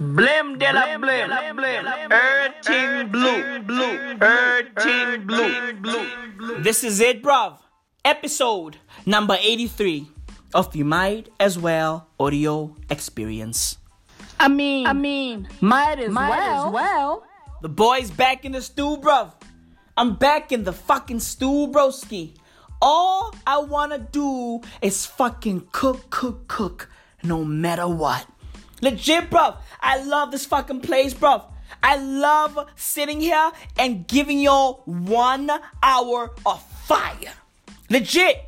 Blame de la blame, Earthing blue, blue, Earthing blue, blue. This is it, bruv. Episode number 83 of the Might as Well audio experience. I mean, I mean, might as might well. As well. The boy's back in the stew, bruv. I'm back in the fucking stew, broski. All I wanna do is fucking cook, cook, cook, no matter what. Legit, bro. I love this fucking place, bro. I love sitting here and giving y'all one hour of fire. Legit.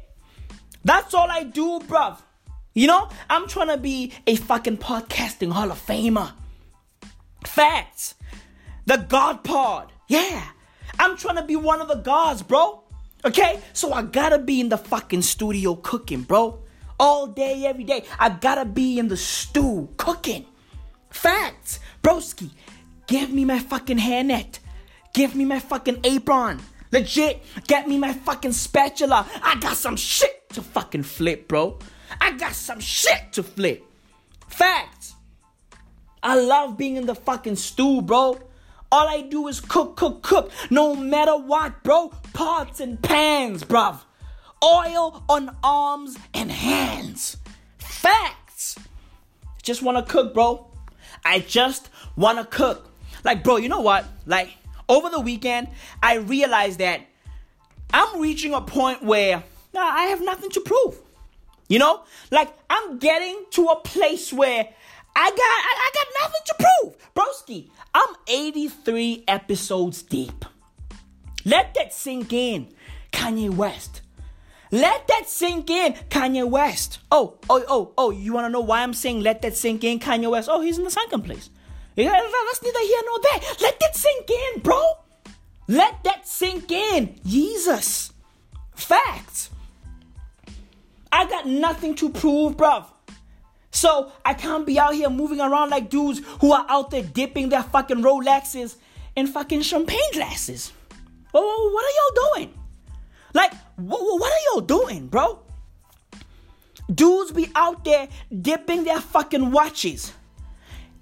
That's all I do, bro. You know, I'm trying to be a fucking podcasting Hall of Famer. Facts. The God Pod. Yeah. I'm trying to be one of the gods, bro. Okay? So I gotta be in the fucking studio cooking, bro all day, every day. I gotta be in the stew cooking. Facts. Broski, give me my fucking hairnet. Give me my fucking apron. Legit, get me my fucking spatula. I got some shit to fucking flip, bro. I got some shit to flip. Facts. I love being in the fucking stew, bro. All I do is cook, cook, cook. No matter what, bro. Pots and pans, bruv oil on arms and hands. Facts. Just wanna cook, bro. I just wanna cook. Like, bro, you know what? Like, over the weekend, I realized that I'm reaching a point where nah, I have nothing to prove. You know? Like, I'm getting to a place where I got I, I got nothing to prove. Broski, I'm 83 episodes deep. Let that sink in. Kanye West. Let that sink in, Kanye West. Oh, oh, oh, oh, you want to know why I'm saying let that sink in, Kanye West? Oh, he's in the second place. That's neither here nor there. Let that sink in, bro. Let that sink in. Jesus. Facts. I got nothing to prove, bruv. So I can't be out here moving around like dudes who are out there dipping their fucking Rolexes in fucking champagne glasses. Oh, what are y'all doing? Like, what, what are y'all doing, bro? Dudes be out there dipping their fucking watches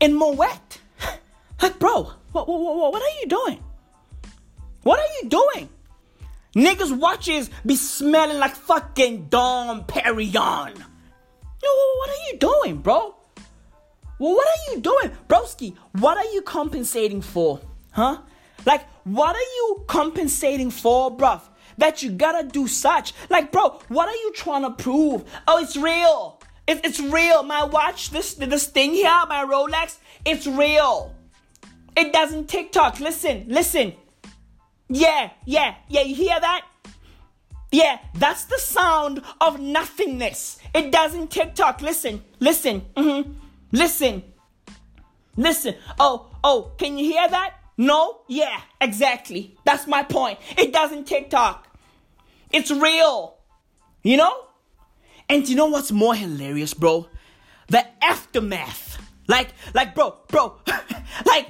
in Moet. Like, bro, what, what, what are you doing? What are you doing? Niggas' watches be smelling like fucking Dom Perignon. Yo, what are you doing, bro? Well, what are you doing? Broski, what are you compensating for? Huh? Like, what are you compensating for, bruv? That you gotta do such. Like, bro, what are you trying to prove? Oh, it's real. It, it's real. My watch, this this thing here, my Rolex, it's real. It doesn't TikTok. Listen, listen. Yeah, yeah, yeah. You hear that? Yeah, that's the sound of nothingness. It doesn't TikTok. Listen, listen, mm-hmm. listen, listen. Oh, oh, can you hear that? No? Yeah, exactly. That's my point. It doesn't TikTok. It's real. You know? And you know what's more hilarious, bro? The aftermath. Like, like, bro, bro, like,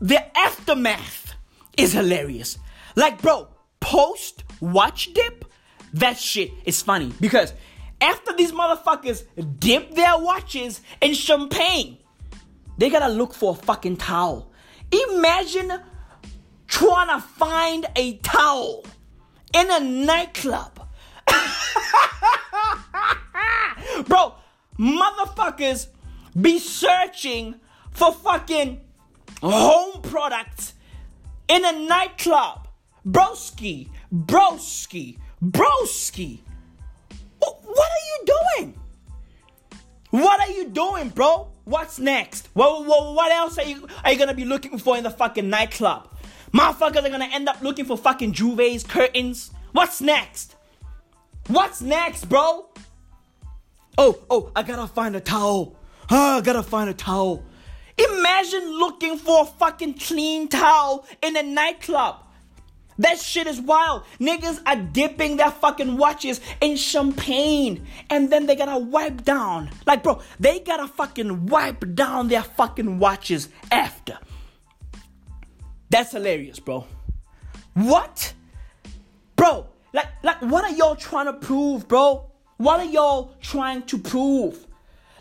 the aftermath is hilarious. Like, bro, post watch dip, that shit is funny because after these motherfuckers dip their watches in champagne, they gotta look for a fucking towel. Imagine trying to find a towel in a nightclub. Bro, motherfuckers be searching for fucking home products in a nightclub. Broski, broski, broski. What are you doing? What are you doing, bro? What's next? What, what, what else are you, are you gonna be looking for in the fucking nightclub? Motherfuckers are gonna end up looking for fucking shower curtains. What's next? What's next, bro? Oh, oh, I gotta find a towel. Oh, I gotta find a towel. Imagine looking for a fucking clean towel in a nightclub. That shit is wild. Niggas are dipping their fucking watches in champagne and then they gotta wipe down. Like, bro, they gotta fucking wipe down their fucking watches after. That's hilarious, bro. What? Bro, like, like, what are y'all trying to prove, bro? What are y'all trying to prove?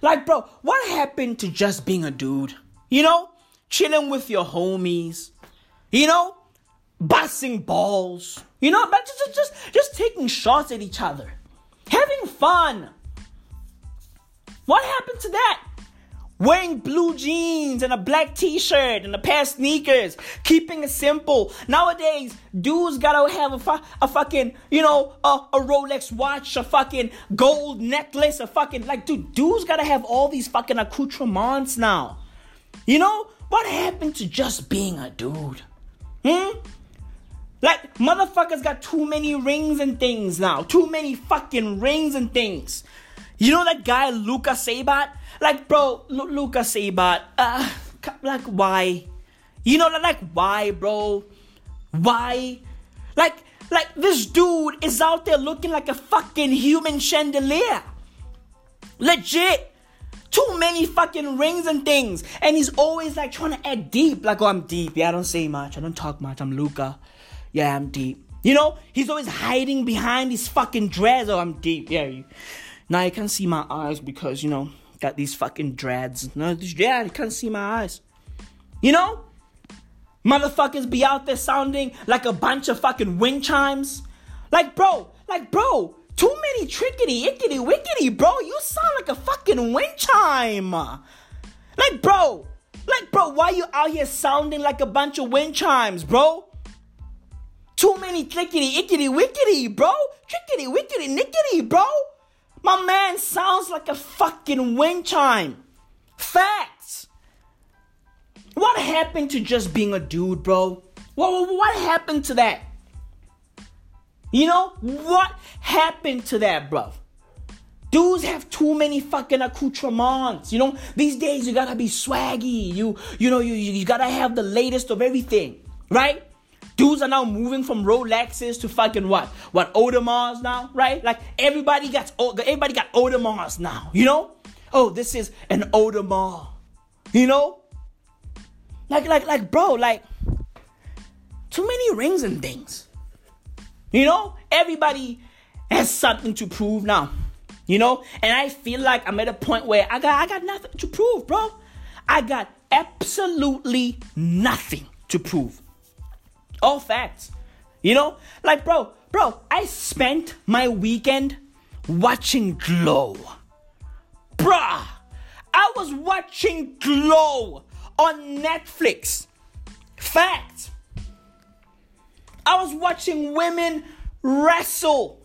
Like, bro, what happened to just being a dude? You know, chilling with your homies. You know, busting balls. You know, but just, just, just, just taking shots at each other. Having fun. What happened to that? Wearing blue jeans and a black t-shirt and a pair of sneakers, keeping it simple. Nowadays, dudes gotta have a, fu- a fucking, you know, a, a Rolex watch, a fucking gold necklace, a fucking, like, dude, dudes gotta have all these fucking accoutrements now. You know, what happened to just being a dude? Hmm? Like, motherfuckers got too many rings and things now. Too many fucking rings and things. You know that guy, Luka Sabbat? Like, bro, L- Luka Sabbat, uh, like, why? You know, like, why, bro? Why? Like, like, this dude is out there looking like a fucking human chandelier. Legit. Too many fucking rings and things. And he's always like trying to act deep. Like, oh, I'm deep. Yeah, I don't say much. I don't talk much. I'm Luca. Yeah, I'm deep. You know, he's always hiding behind his fucking dress. Oh, I'm deep. Yeah. You. Now you can't see my eyes because, you know, got these fucking dreads. No, yeah, you can't see my eyes. You know? Motherfuckers be out there sounding like a bunch of fucking wind chimes. Like, bro, like, bro, too many trickety, ickety, wickety, bro. You sound like a fucking wind chime. Like, bro, like, bro, why you out here sounding like a bunch of wind chimes, bro? Too many clickety, ickety, wickety, bro. Trickety, wickety, nickety, bro. My man sounds like a fucking wind chime. Facts. What happened to just being a dude, bro? What, what happened to that? You know, what happened to that, bro? Dudes have too many fucking accoutrements. You know, these days you gotta be swaggy. You, you know, you, you gotta have the latest of everything, right? Dudes are now moving from Rolexes to fucking what? What Audemars now, right? Like everybody got everybody got Audemars now, you know? Oh, this is an Audemars. You know? Like like like bro, like too many rings and things. You know? Everybody has something to prove now. You know? And I feel like I'm at a point where I got I got nothing to prove, bro. I got absolutely nothing to prove. All facts. You know? Like, bro, bro, I spent my weekend watching Glow. Bruh, I was watching Glow on Netflix. Fact. I was watching women wrestle.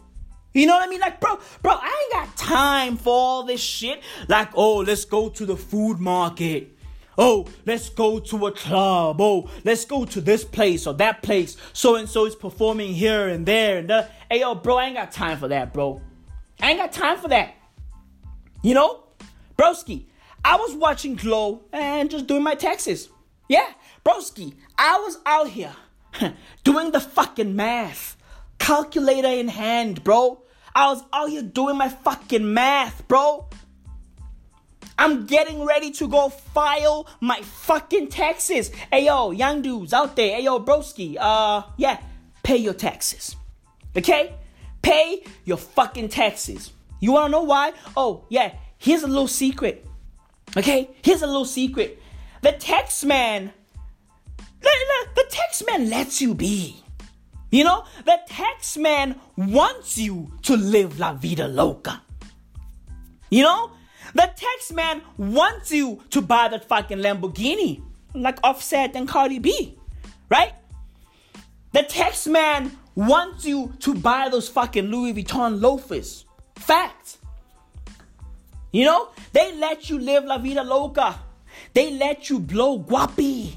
You know what I mean? Like, bro, bro, I ain't got time for all this shit. Like, oh, let's go to the food market. Oh, let's go to a club. Oh, let's go to this place or that place. So and so is performing here and there and there. Hey, yo, bro, I ain't got time for that, bro. I ain't got time for that. You know? Broski, I was watching Glow and just doing my taxes. Yeah, broski, I was out here doing the fucking math. Calculator in hand, bro. I was out here doing my fucking math, bro. I'm getting ready to go file my fucking taxes. Hey yo, young dudes out there, hey yo, broski, uh, yeah, pay your taxes. Okay? Pay your fucking taxes. You wanna know why? Oh, yeah, here's a little secret. Okay? Here's a little secret. The tax man, the, the, the tax man lets you be. You know, the tax man wants you to live la vida loca. You know, the tax man wants you to buy that fucking Lamborghini, like Offset and Cardi B, right? The tax man wants you to buy those fucking Louis Vuitton loafers. Fact. You know, they let you live la vida loca. They let you blow guapi.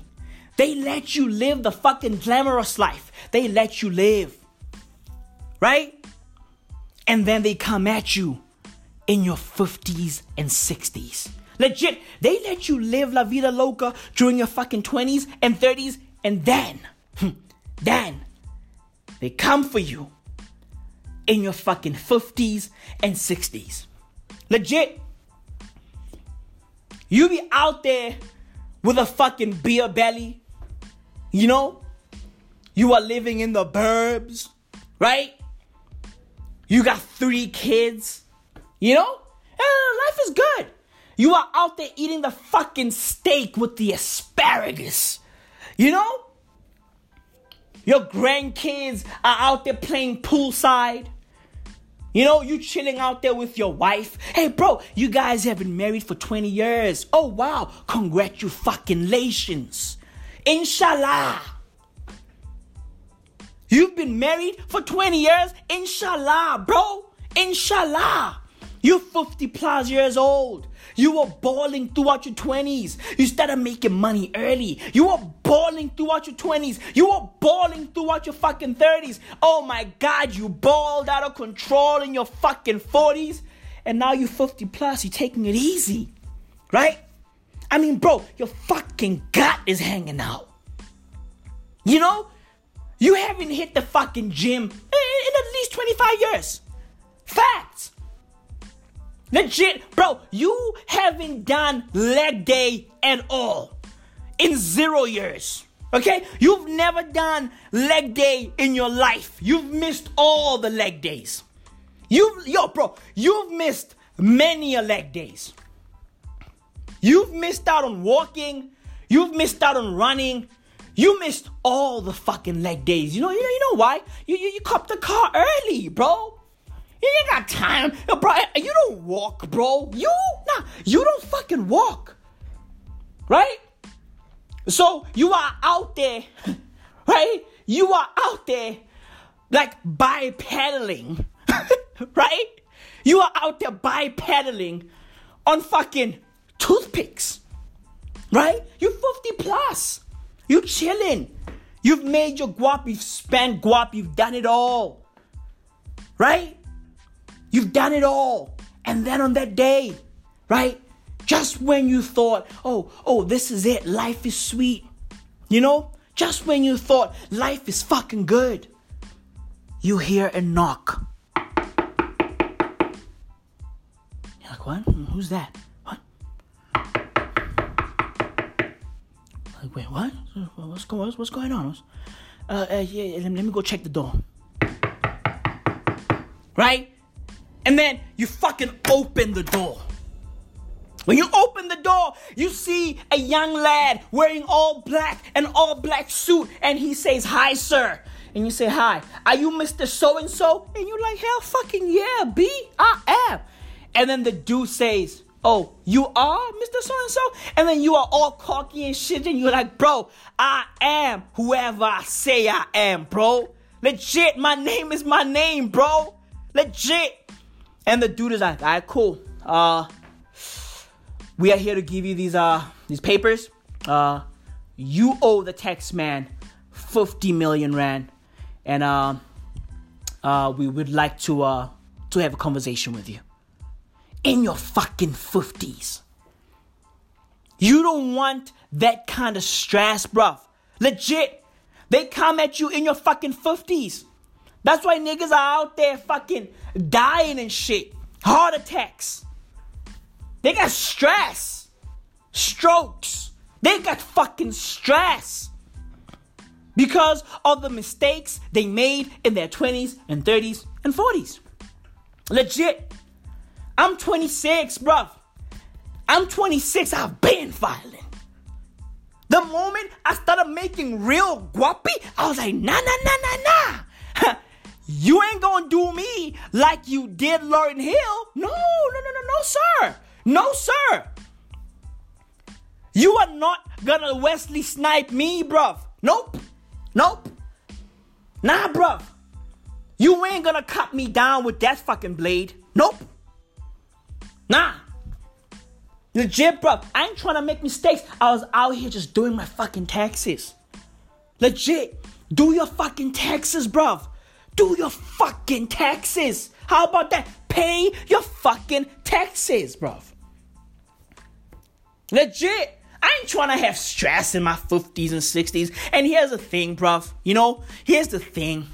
They let you live the fucking glamorous life. They let you live. Right? And then they come at you in your 50s and 60s. Legit, they let you live la vida loca during your fucking 20s and 30s, and then, hmm, then, they come for you in your fucking 50s and 60s. Legit. You be out there with a fucking beer belly, you know? You are living in the burbs, right? You got three kids, you know? Uh, life is good. You are out there eating the fucking steak with the asparagus. You know? Your grandkids are out there playing poolside. You know, you chilling out there with your wife. Hey, bro, you guys have been married for 20 years. Oh, wow. Congratulations. Inshallah. You've been married for 20 years. Inshallah, bro. Inshallah. You're 50 plus years old. You were balling throughout your 20s. You started making money early. You were balling throughout your 20s. You were balling throughout your fucking 30s. Oh my God, you balled out of control in your fucking 40s. And now you're 50 plus. You're taking it easy. Right? I mean, bro, your fucking gut is hanging out. You know? You haven't hit the fucking gym in at least 25 years. Facts. Legit, bro, you haven't done leg day at all in zero years. Okay? You've never done leg day in your life. You've missed all the leg days. You've, yo, bro, you've missed many a leg days. You've missed out on walking. You've missed out on running. You missed all the fucking leg days. You know, you know, you know why? You, you, you copped the car early, bro. You ain't got time, bro. You don't walk, bro. You nah, you don't fucking walk, right? So you are out there, right? You are out there like bipedaling, right? You are out there bipedaling on fucking toothpicks, right? You're 50 plus. You chilling. You've made your guap. You've spent guap. You've done it all, right? You've done it all. And then on that day, right? Just when you thought, oh, oh, this is it, life is sweet. You know, just when you thought life is fucking good, you hear a knock. You're like, what? Who's that? What? Like, wait, what? What's going, what's going on? Uh, uh yeah, let me go check the door. Right? And then you fucking open the door. When you open the door, you see a young lad wearing all black, an all black suit, and he says, Hi, sir. And you say, Hi, are you Mr. So and so? And you're like, Hell fucking yeah, B, I am. And then the dude says, Oh, you are Mr. So and so? And then you are all cocky and shit, and you're like, Bro, I am whoever I say I am, bro. Legit, my name is my name, bro. Legit. And the dude is like, all right, cool. Uh, we are here to give you these uh these papers. Uh, you owe the tax man 50 million rand, and uh, uh, we would like to uh to have a conversation with you. In your fucking 50s. You don't want that kind of stress, bruv. Legit. They come at you in your fucking 50s. That's why niggas are out there fucking dying and shit. Heart attacks. They got stress. Strokes. They got fucking stress. Because of the mistakes they made in their 20s and 30s and 40s. Legit. I'm 26, bruv. I'm 26. I've been violent. The moment I started making real guapi, I was like, nah, nah, nah, nah, nah. You ain't gonna do me like you did Lauryn Hill. No, no, no, no, no, sir. No, sir. You are not gonna Wesley snipe me, bruv. Nope. Nope. Nah, bruv. You ain't gonna cut me down with that fucking blade. Nope. Nah. Legit, bruv. I ain't trying to make mistakes. I was out here just doing my fucking taxes. Legit. Do your fucking taxes, bruv. Do your fucking taxes. How about that? Pay your fucking taxes, bruv. Legit. I ain't trying to have stress in my 50s and 60s. And here's the thing, bruv. You know, here's the thing.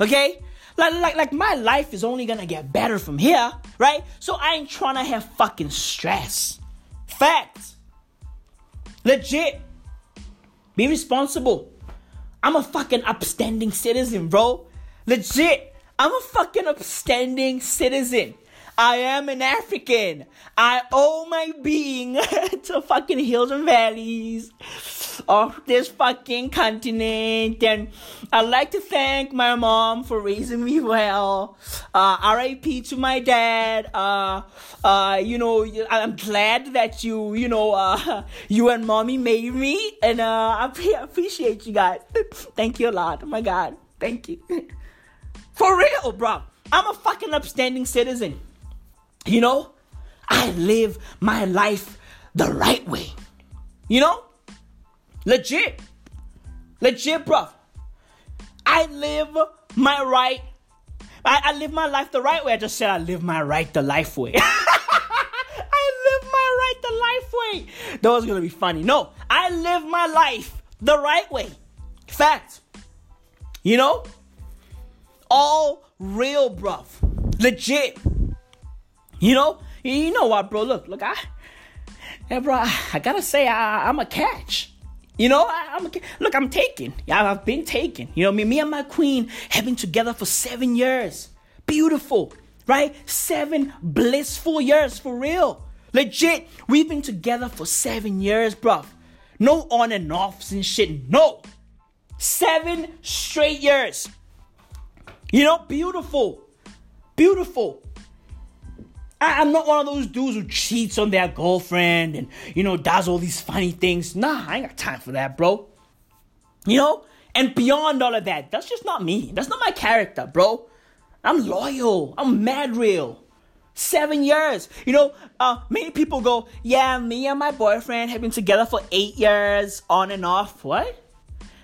Okay? Like, like, like my life is only gonna get better from here, right? So I ain't trying to have fucking stress. Fact. Legit. Be responsible. I'm a fucking upstanding citizen, bro. Legit. I'm a fucking upstanding citizen. I am an African. I owe my being to fucking hills and valleys of this fucking continent. And I'd like to thank my mom for raising me well. Uh, RIP to my dad. Uh, uh, you know, I'm glad that you, you know, uh, you and mommy made me. And uh, I appreciate you guys. Thank you a lot. Oh my God. Thank you. For real, bro. I'm a fucking upstanding citizen. You know, I live my life the right way. You know, legit, legit, bro. I live my right. I, I live my life the right way. I just said I live my right the life way. I live my right the life way. That was gonna be funny. No, I live my life the right way. Fact. You know, all real, bruv. Legit. You know, you know what, bro? Look, look, I, yeah, bro, I gotta say, I, I'm a catch. You know, I, am look, I'm taken. I've been taken. You know, me, me and my queen have been together for seven years. Beautiful, right? Seven blissful years for real. Legit, we've been together for seven years, bro. No on and offs and shit. No, seven straight years. You know, beautiful. Beautiful. I, am not one of those dudes who cheats on their girlfriend and, you know, does all these funny things. Nah, I ain't got time for that, bro. You know? And beyond all of that, that's just not me. That's not my character, bro. I'm loyal. I'm mad real. Seven years. You know, uh, many people go, yeah, me and my boyfriend have been together for eight years, on and off. What?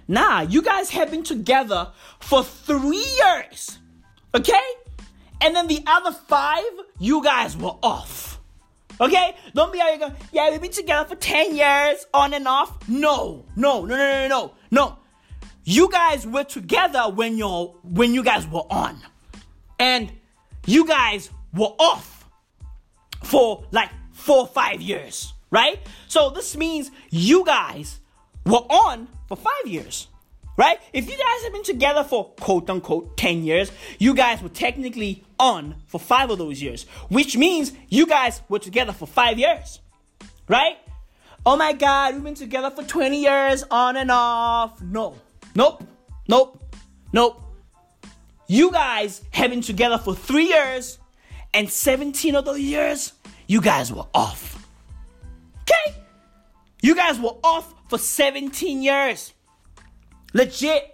Nah, you guys have been together for three years. Okay? And then the other five, you guys were off. Okay? Don't be out here going, yeah, we've been together for 10 years, on and off. No, no, no, no, no, no, no. You guys were together when you're when you guys were on. And you guys were off for like four or five years, right? So this means you guys were on for five years. Right? If you guys have been together for quote unquote 10 years, you guys were technically on for five of those years, which means you guys were together for five years. Right? Oh my God, we've been together for 20 years on and off. No. Nope. Nope. Nope. You guys have been together for three years, and 17 of those years, you guys were off. Okay? You guys were off for 17 years. Legit.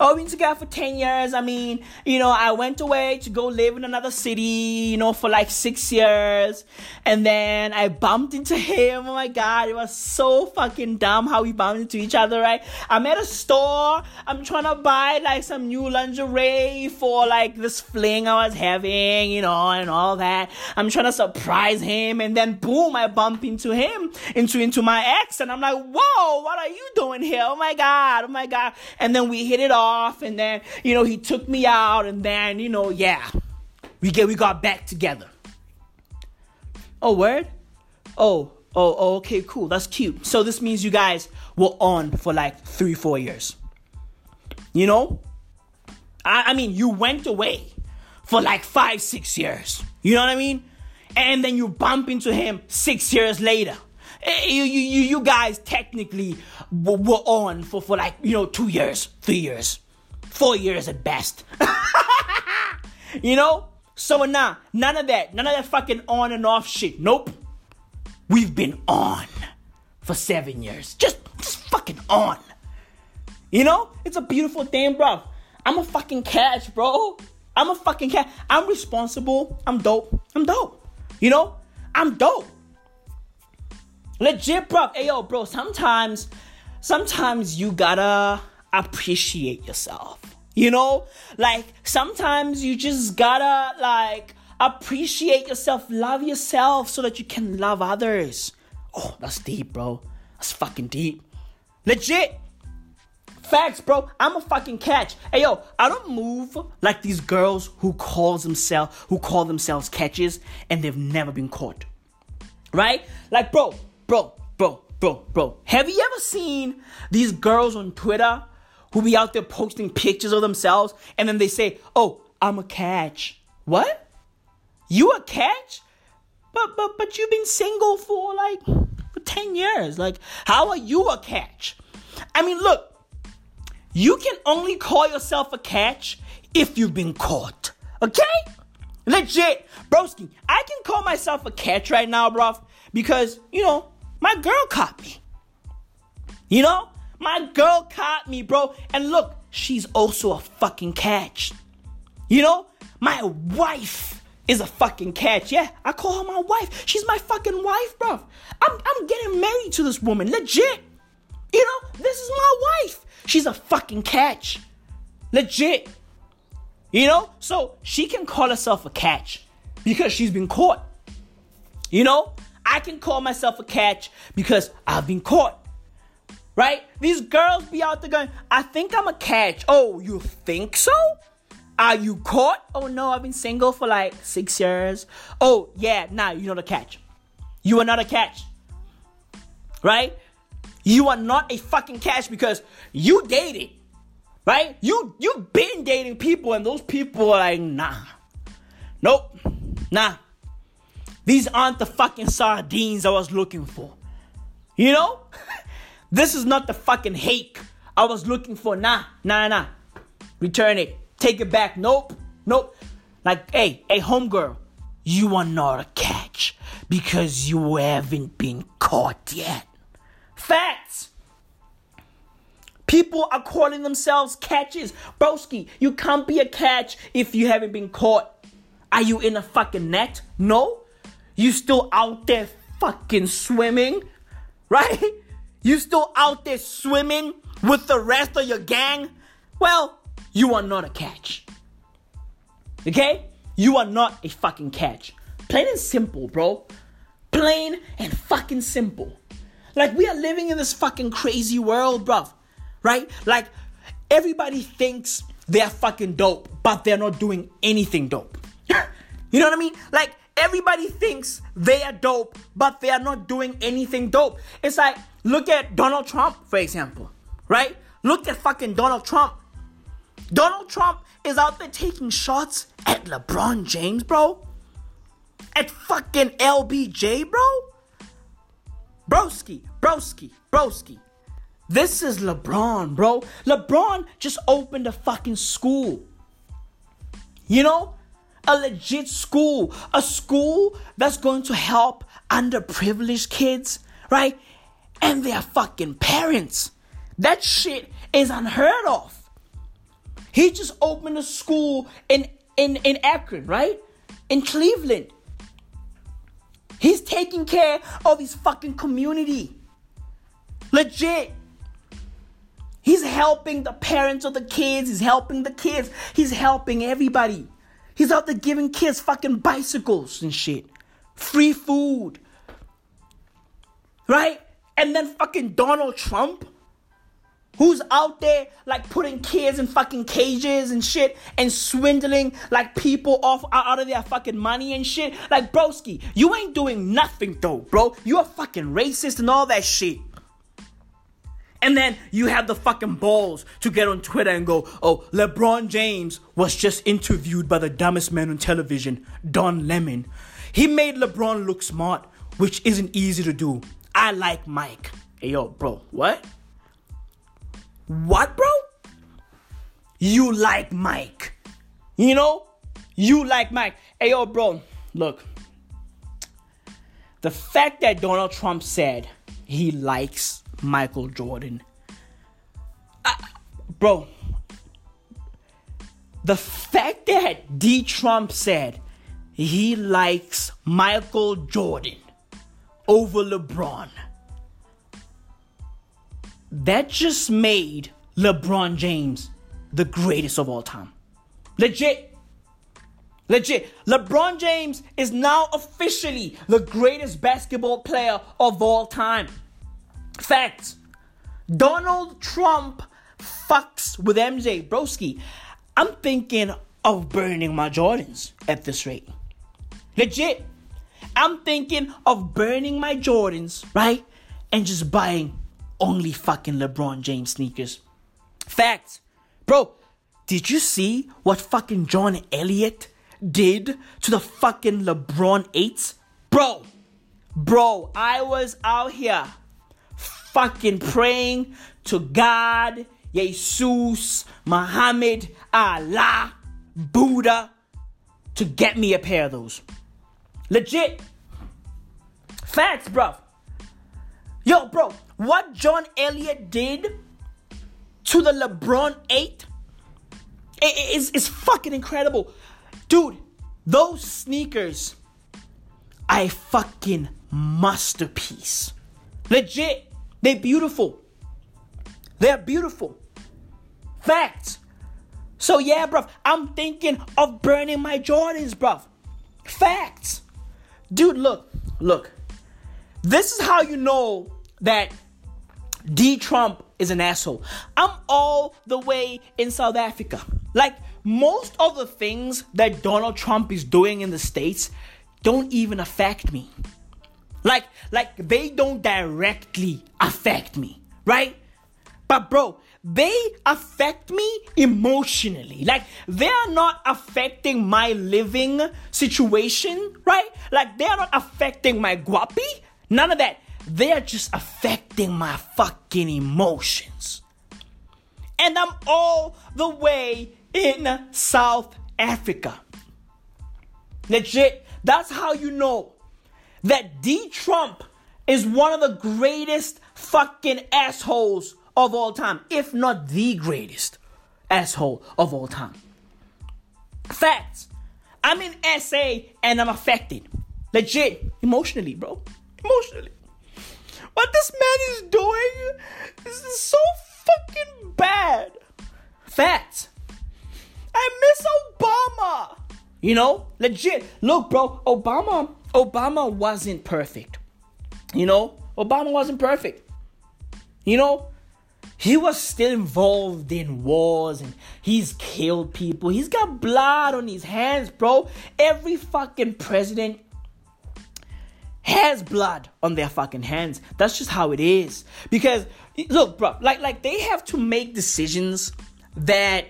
We've been together for 10 years. I mean, you know, I went away to go live in another city, you know, for like six years. And then I bumped into him. Oh my God, it was so fucking dumb how we bumped into each other, right? I'm at a store. I'm trying to buy like some new lingerie for like this fling I was having, you know, and all that. I'm trying to surprise him. And then boom, I bump into him, into, into my ex. And I'm like, whoa, what are you doing here? Oh my God, oh my God. And then we hit it off off and then, you know, he took me out and then, you know, yeah. We get we got back together. Oh, word? Oh, oh, oh, okay, cool. That's cute. So this means you guys were on for like three, four years. You know? I, I mean, you went away for like five, six years. You know what I mean? And then you bump into him six years later. Eh, you, you, you guys technically were on for, for like, you know, two years, three years, four years at best. you know? So nah, none of that. None of that fucking on and off shit. Nope. We've been on for seven years. Just, just fucking on. You know? It's a beautiful thing, bro. I'm a fucking catch, bro. I'm a fucking cat. I'm responsible. I'm dope. I'm dope. You know? I'm dope. Legit, bro. Hey, yo, bro. Sometimes, sometimes you gotta appreciate yourself. You know, like sometimes you just gotta like appreciate yourself, love yourself, so that you can love others. Oh, that's deep, bro. That's fucking deep. Legit. Facts, bro. I'm a fucking catch. Hey yo, I don't move like these girls who calls themselves who call themselves catches and they've never been caught. Right? Like, bro, bro, bro, bro, bro. Have you ever seen these girls on Twitter who be out there posting pictures of themselves and then they say, "Oh, I'm a catch." What? You a catch? But but but you've been single for like for 10 years. Like, how are you a catch? I mean, look, you can only call yourself a catch if you've been caught. Okay? Legit. Broski, I can call myself a catch right now, bruv, because, you know, my girl caught me. You know? My girl caught me, bro. And look, she's also a fucking catch. You know? My wife is a fucking catch. Yeah, I call her my wife. She's my fucking wife, bro. I'm, I'm getting married to this woman. Legit. You know, this is my wife. She's a fucking catch. Legit. You know? So she can call herself a catch because she's been caught. You know? I can call myself a catch because I've been caught. Right? These girls be out there going, I think I'm a catch. Oh, you think so? Are you caught? Oh no, I've been single for like six years. Oh yeah, nah, you're not a catch. You are not a catch. Right? You are not a fucking catch because you dated. Right? You you've been dating people and those people are like, nah. Nope. Nah. These aren't the fucking sardines I was looking for. You know? this is not the fucking hake I was looking for. Nah, nah, nah. Return it. Take it back. Nope. Nope. Like, hey, hey, homegirl, you are not a catch because you haven't been caught yet. Facts. People are calling themselves catches. Broski, you can't be a catch if you haven't been caught. Are you in a fucking net? No. You still out there fucking swimming? Right? You still out there swimming with the rest of your gang? Well, you are not a catch. Okay? You are not a fucking catch. Plain and simple, bro. Plain and fucking simple. Like, we are living in this fucking crazy world, bro. Right? Like, everybody thinks they're fucking dope, but they're not doing anything dope. you know what I mean? Like, everybody thinks they are dope, but they are not doing anything dope. It's like, look at Donald Trump, for example. Right? Look at fucking Donald Trump. Donald Trump is out there taking shots at LeBron James, bro. At fucking LBJ, bro. Broski, broski, broski. This is LeBron, bro. LeBron just opened a fucking school. You know? A legit school. A school that's going to help underprivileged kids, right? And their fucking parents. That shit is unheard of. He just opened a school in in in Akron, right? In Cleveland. He's taking care of his fucking community. Legit. He's helping the parents of the kids. He's helping the kids. He's helping everybody. He's out there giving kids fucking bicycles and shit. Free food. Right? And then fucking Donald Trump who's out there like putting kids in fucking cages and shit and swindling like people off out of their fucking money and shit. Like broski, you ain't doing nothing though, bro. You're fucking racist and all that shit. And then you have the fucking balls to get on Twitter and go, oh, LeBron James was just interviewed by the dumbest man on television, Don Lemon. He made LeBron look smart, which isn't easy to do. I like Mike. Hey, yo, bro, what? What, bro? You like Mike. You know? You like Mike. Hey, yo, bro, look. The fact that Donald Trump said he likes Michael Jordan. Bro, the fact that D. Trump said he likes Michael Jordan over LeBron that just made LeBron James the greatest of all time. Legit. Legit. LeBron James is now officially the greatest basketball player of all time. Facts. Donald Trump fucks with MJ Broski. I'm thinking of burning my Jordans at this rate. Legit. I'm thinking of burning my Jordans, right? And just buying only fucking LeBron James sneakers. Facts. Bro, did you see what fucking John Elliott did to the fucking LeBron 8s? Bro, bro, I was out here fucking praying to God, Jesus, Muhammad, Allah, Buddha to get me a pair of those. Legit. Facts, bro. Yo, bro, what John Elliott did to the LeBron 8 is, is fucking incredible. Dude, those sneakers a fucking masterpiece. Legit. They're beautiful. They're beautiful. Facts. So yeah, bruv, I'm thinking of burning my Jordans, bruv. Facts. Dude, look, look. This is how you know that D Trump is an asshole. I'm all the way in South Africa. Like most of the things that Donald Trump is doing in the States don't even affect me. Like, like they don't directly affect me, right? But bro, they affect me emotionally. Like they are not affecting my living situation, right? Like they are not affecting my guapi. None of that. They are just affecting my fucking emotions. And I'm all the way in South Africa. Legit. That's how you know that D. Trump is one of the greatest fucking assholes of all time, if not the greatest asshole of all time. Facts. I'm in SA and I'm affected. Legit. Emotionally, bro. Emotionally. What this man is doing is so fucking bad. Facts. I miss Obama. You know, legit. Look, bro, Obama Obama wasn't perfect. You know, Obama wasn't perfect. You know, he was still involved in wars and he's killed people. He's got blood on his hands, bro. Every fucking president has blood on their fucking hands. That's just how it is. Because look, bro, like like they have to make decisions that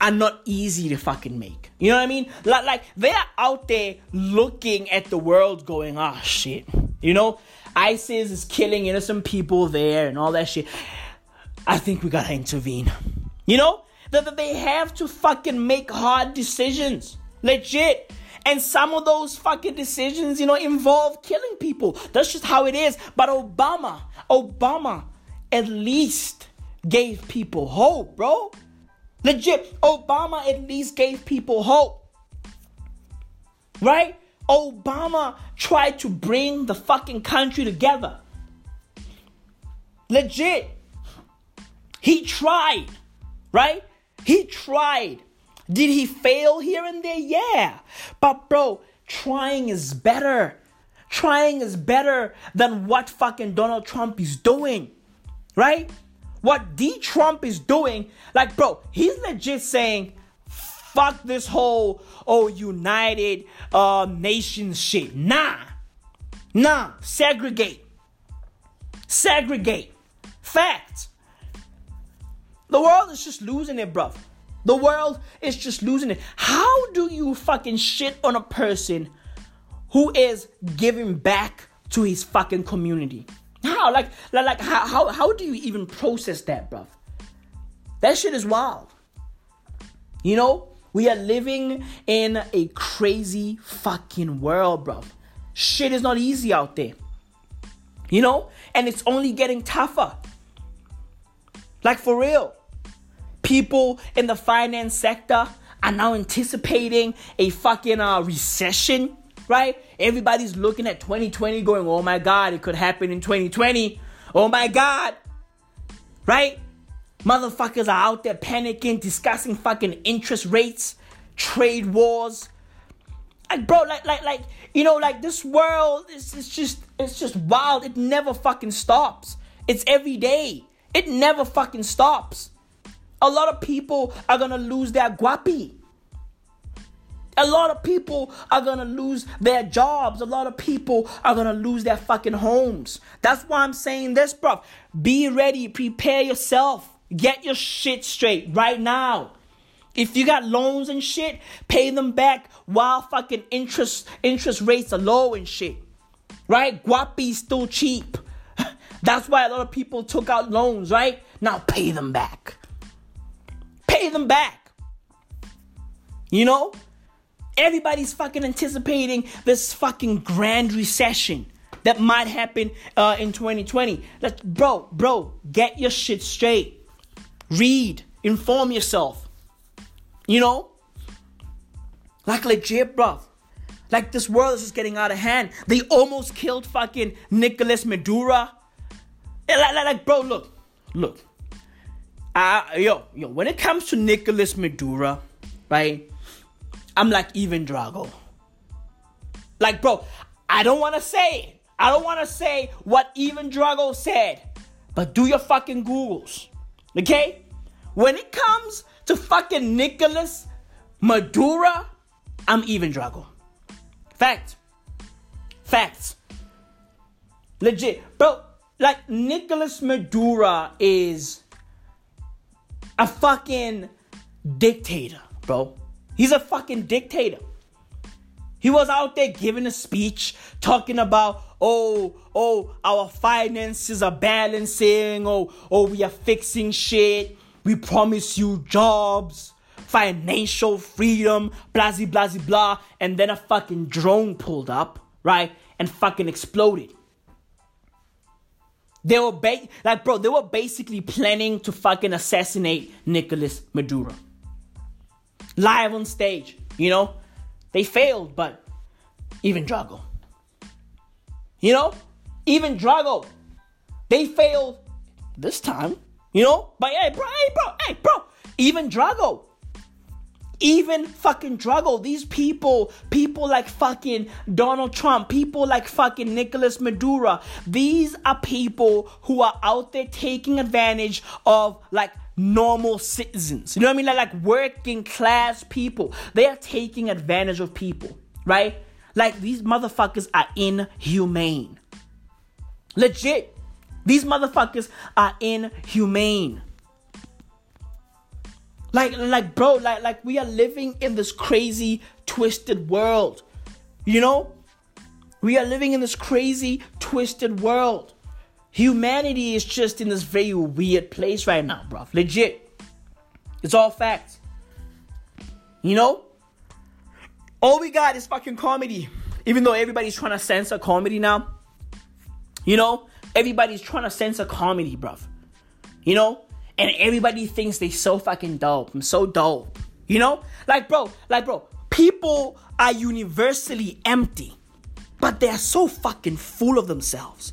are not easy to fucking make. You know what I mean? Like, like they're out there looking at the world going, ah, oh, shit. You know, ISIS is killing innocent people there and all that shit. I think we gotta intervene. You know? That they have to fucking make hard decisions. Legit. And some of those fucking decisions, you know, involve killing people. That's just how it is. But Obama, Obama at least gave people hope, bro. Legit, Obama at least gave people hope. Right? Obama tried to bring the fucking country together. Legit. He tried. Right? He tried. Did he fail here and there? Yeah. But, bro, trying is better. Trying is better than what fucking Donald Trump is doing. Right? What D Trump is doing, like, bro, he's legit saying, fuck this whole, oh, United uh, Nations shit. Nah. Nah. Segregate. Segregate. Facts. The world is just losing it, bro. The world is just losing it. How do you fucking shit on a person who is giving back to his fucking community? How? Like, like, like how, how, how do you even process that, bruv? That shit is wild. You know, we are living in a crazy fucking world, bruv. Shit is not easy out there. You know? And it's only getting tougher. Like, for real. People in the finance sector are now anticipating a fucking uh, recession right? Everybody's looking at 2020 going, oh my God, it could happen in 2020. Oh my God, right? Motherfuckers are out there panicking, discussing fucking interest rates, trade wars. Like, bro, like, like, like, you know, like this world is it's just, it's just wild. It never fucking stops. It's every day. It never fucking stops. A lot of people are gonna lose their guapi. A lot of people are gonna lose their jobs. A lot of people are gonna lose their fucking homes. That's why I'm saying this, bro. Be ready, prepare yourself, get your shit straight right now. If you got loans and shit, pay them back while fucking interest interest rates are low and shit. Right? Guapi's still cheap. That's why a lot of people took out loans, right? Now pay them back. Pay them back. You know? Everybody's fucking anticipating this fucking grand recession that might happen uh, in 2020. Like, bro, bro, get your shit straight. Read, inform yourself. You know? Like legit, bro. Like this world is just getting out of hand. They almost killed fucking Nicolas Maduro. Like, like, like bro, look, look. Uh, yo, yo, when it comes to Nicolas Maduro, right? I'm like Ivan Drago. Like, bro, I don't want to say it. I don't want to say what Ivan Drago said, but do your fucking Googles. Okay? When it comes to fucking Nicolas Maduro, I'm Ivan Drago. Fact. Facts. Legit. Bro, like Nicolas Maduro is a fucking dictator, bro. He's a fucking dictator. He was out there giving a speech talking about, oh, oh, our finances are balancing, oh, oh, we are fixing shit. We promise you jobs, financial freedom, blah, blah, blah. And then a fucking drone pulled up, right? And fucking exploded. They were ba- like, bro, they were basically planning to fucking assassinate Nicolas Maduro. Live on stage, you know? They failed, but Ivan Drago. You know? Ivan Drago. They failed this time. You know? But hey, bro, hey, bro, hey, bro. Ivan Drago. Even fucking Drago, these people, people like fucking Donald Trump, people like fucking Nicolas Maduro, these are people who are out there taking advantage of like normal citizens. You know what I mean? Like, like working class people. They are taking advantage of people, right? Like these motherfuckers are inhumane. Legit. These motherfuckers are inhumane. Like, like, bro, like, like we are living in this crazy, twisted world. You know? We are living in this crazy, twisted world. Humanity is just in this very weird place right now, bro. Legit. It's all facts. You know? All we got is fucking comedy. Even though everybody's trying to censor comedy now. You know? Everybody's trying to censor comedy, bro. You know? And everybody thinks they so fucking dope. I'm so dope. You know? Like, bro, like, bro, people are universally empty. But they're so fucking full of themselves.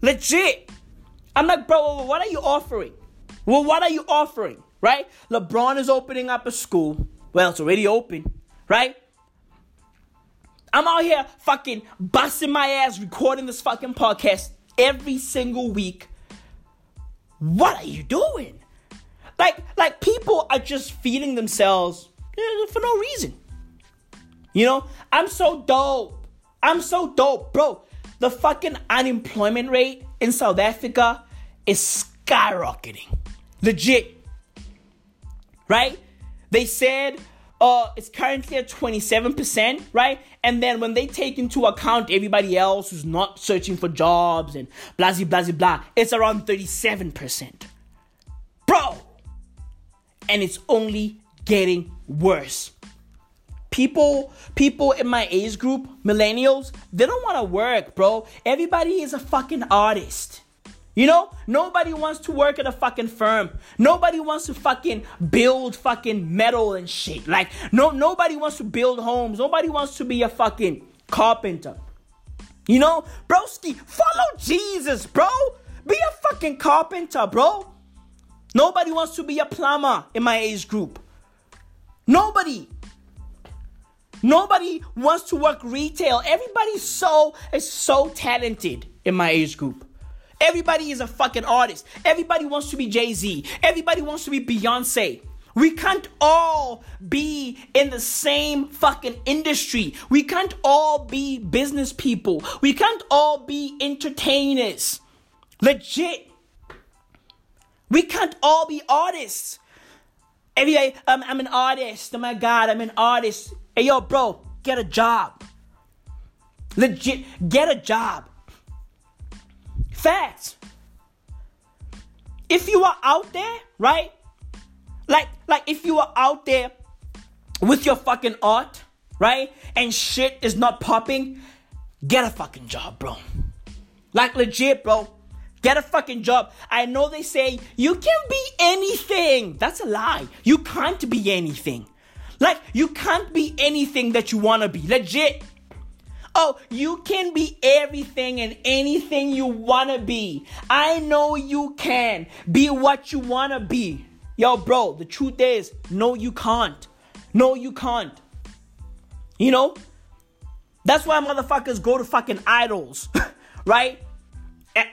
Legit. I'm like, bro, what are you offering? Well, what are you offering? Right? LeBron is opening up a school. Well, it's already open, right? I'm out here fucking busting my ass recording this fucking podcast every single week. What are you doing? Like, like people are just feeding themselves eh, for no reason. You know, I'm so dope. I'm so dope, bro. The fucking unemployment rate in South Africa is skyrocketing. Legit. Right? They said uh, it's currently at 27%, right? And then when they take into account everybody else who's not searching for jobs and blah, blah, blah, blah, it's around 37%. Bro! And it's only getting worse people people in my age group millennials they don't want to work bro everybody is a fucking artist you know nobody wants to work at a fucking firm. Nobody wants to fucking build fucking metal and shit. Like no nobody wants to build homes. Nobody wants to be a fucking carpenter. You know broski follow jesus bro. Be a fucking carpenter bro. Nobody wants to be a plumber in my age group. Nobody. Nobody wants to work retail. Everybody's so is so talented in my age group. Everybody is a fucking artist. Everybody wants to be Jay-Z. Everybody wants to be Beyonce. We can't all be in the same fucking industry. We can't all be business people. We can't all be entertainers. Legit. We can't all be artists. Everybody, I'm, um, I'm an artist. Oh my God, I'm an artist. Hey, yo, bro, get a job. Legit, get a job. Facts. If you are out there, right? Like, like if you are out there with your fucking art, right? And shit is not popping, get a fucking job, bro. Like legit, bro. Get a fucking job. I know they say you can be anything. That's a lie. You can't be anything. Like, you can't be anything that you wanna be. Legit. Oh, you can be everything and anything you wanna be. I know you can. Be what you wanna be. Yo, bro, the truth is, no, you can't. No, you can't. You know? That's why motherfuckers go to fucking idols, right?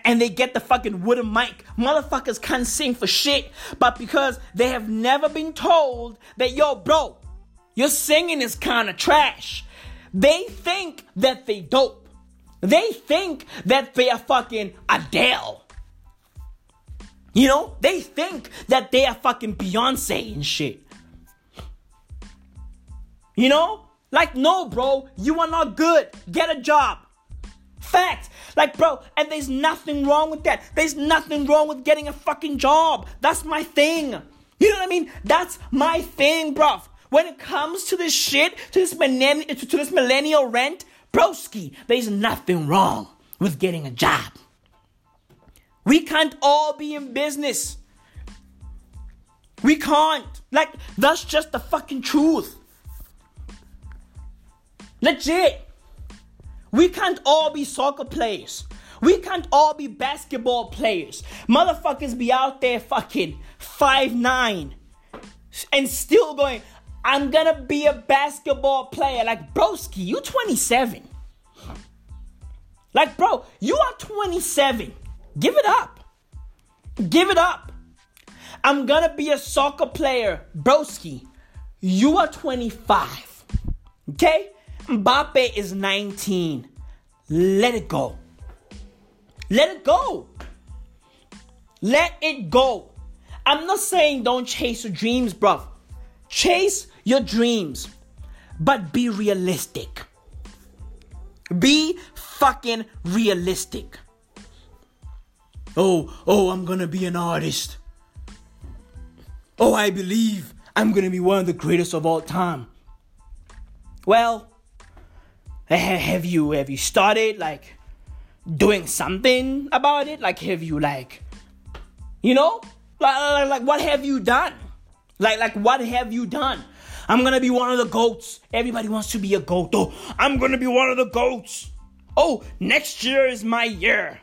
and they get the fucking wooden mic. Motherfuckers can't sing for shit, but because they have never been told that, yo, bro, your singing is kind of trash. They think that they dope. They think that they are fucking Adele. You know, they think that they are fucking Beyonce and shit. You know? Like, no, bro, you are not good. Get a job. Facts. Like, bro, and there's nothing wrong with that. There's nothing wrong with getting a fucking job. That's my thing. You know what I mean? That's my thing, bro. When it comes to this shit, to this, millenn- to this millennial rent, broski, there's nothing wrong with getting a job. We can't all be in business. We can't. Like, that's just the fucking truth. Legit. We can't all be soccer players. We can't all be basketball players. Motherfuckers be out there fucking five nine and still going, I'm gonna be a basketball player. Like, broski, you 27. Like, bro, you are 27. Give it up. Give it up. I'm gonna be a soccer player. Broski, you are 25. Okay? Mbappe is 19. Let it go. Let it go. Let it go. I'm not saying don't chase your dreams, bro. Chase your dreams, but be realistic. Be fucking realistic. Oh, oh, I'm gonna be an artist. Oh, I believe I'm gonna be one of the greatest of all time. Well, have you have you started like doing something about it? Like have you like you know? Like, like, what have you done? Like like what have you done? I'm gonna be one of the goats. Everybody wants to be a goat. Oh, I'm gonna be one of the goats. Oh, next year is my year.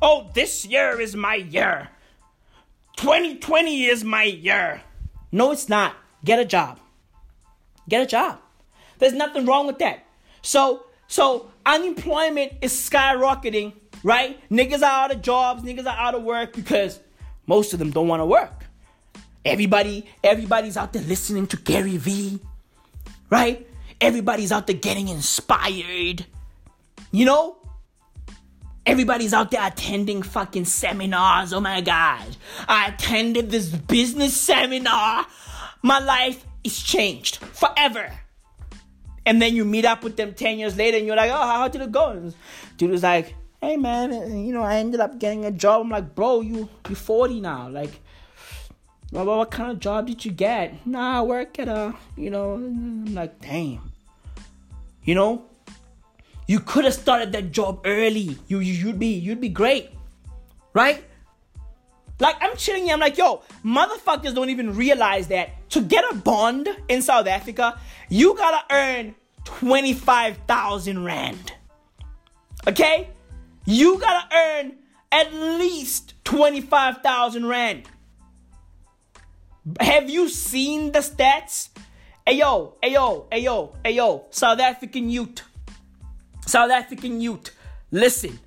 Oh, this year is my year. 2020 is my year. No, it's not. Get a job. Get a job. There's nothing wrong with that. So, so unemployment is skyrocketing, right? Niggas are out of jobs, niggas are out of work because most of them don't want to work. Everybody, everybody's out there listening to Gary Vee, right? Everybody's out there getting inspired. You know? Everybody's out there attending fucking seminars. Oh my god. I attended this business seminar. My life is changed forever. And then you meet up with them 10 years later and you're like, oh, how did it go? And dude was like, hey man, you know, I ended up getting a job. I'm like, bro, you you 40 now. Like, well, what kind of job did you get? Nah, I work at a, you know, I'm like, damn. You know? You could have started that job early. You, you you'd be you'd be great. Right? Like I'm chilling here, I'm like, yo, motherfuckers don't even realize that to get a bond in South Africa, you gotta earn 25,000 Rand. Okay? You gotta earn at least 25,000 Rand. Have you seen the stats? Hey yo, hey yo, hey yo, hey yo, South African youth. South African youth. Listen,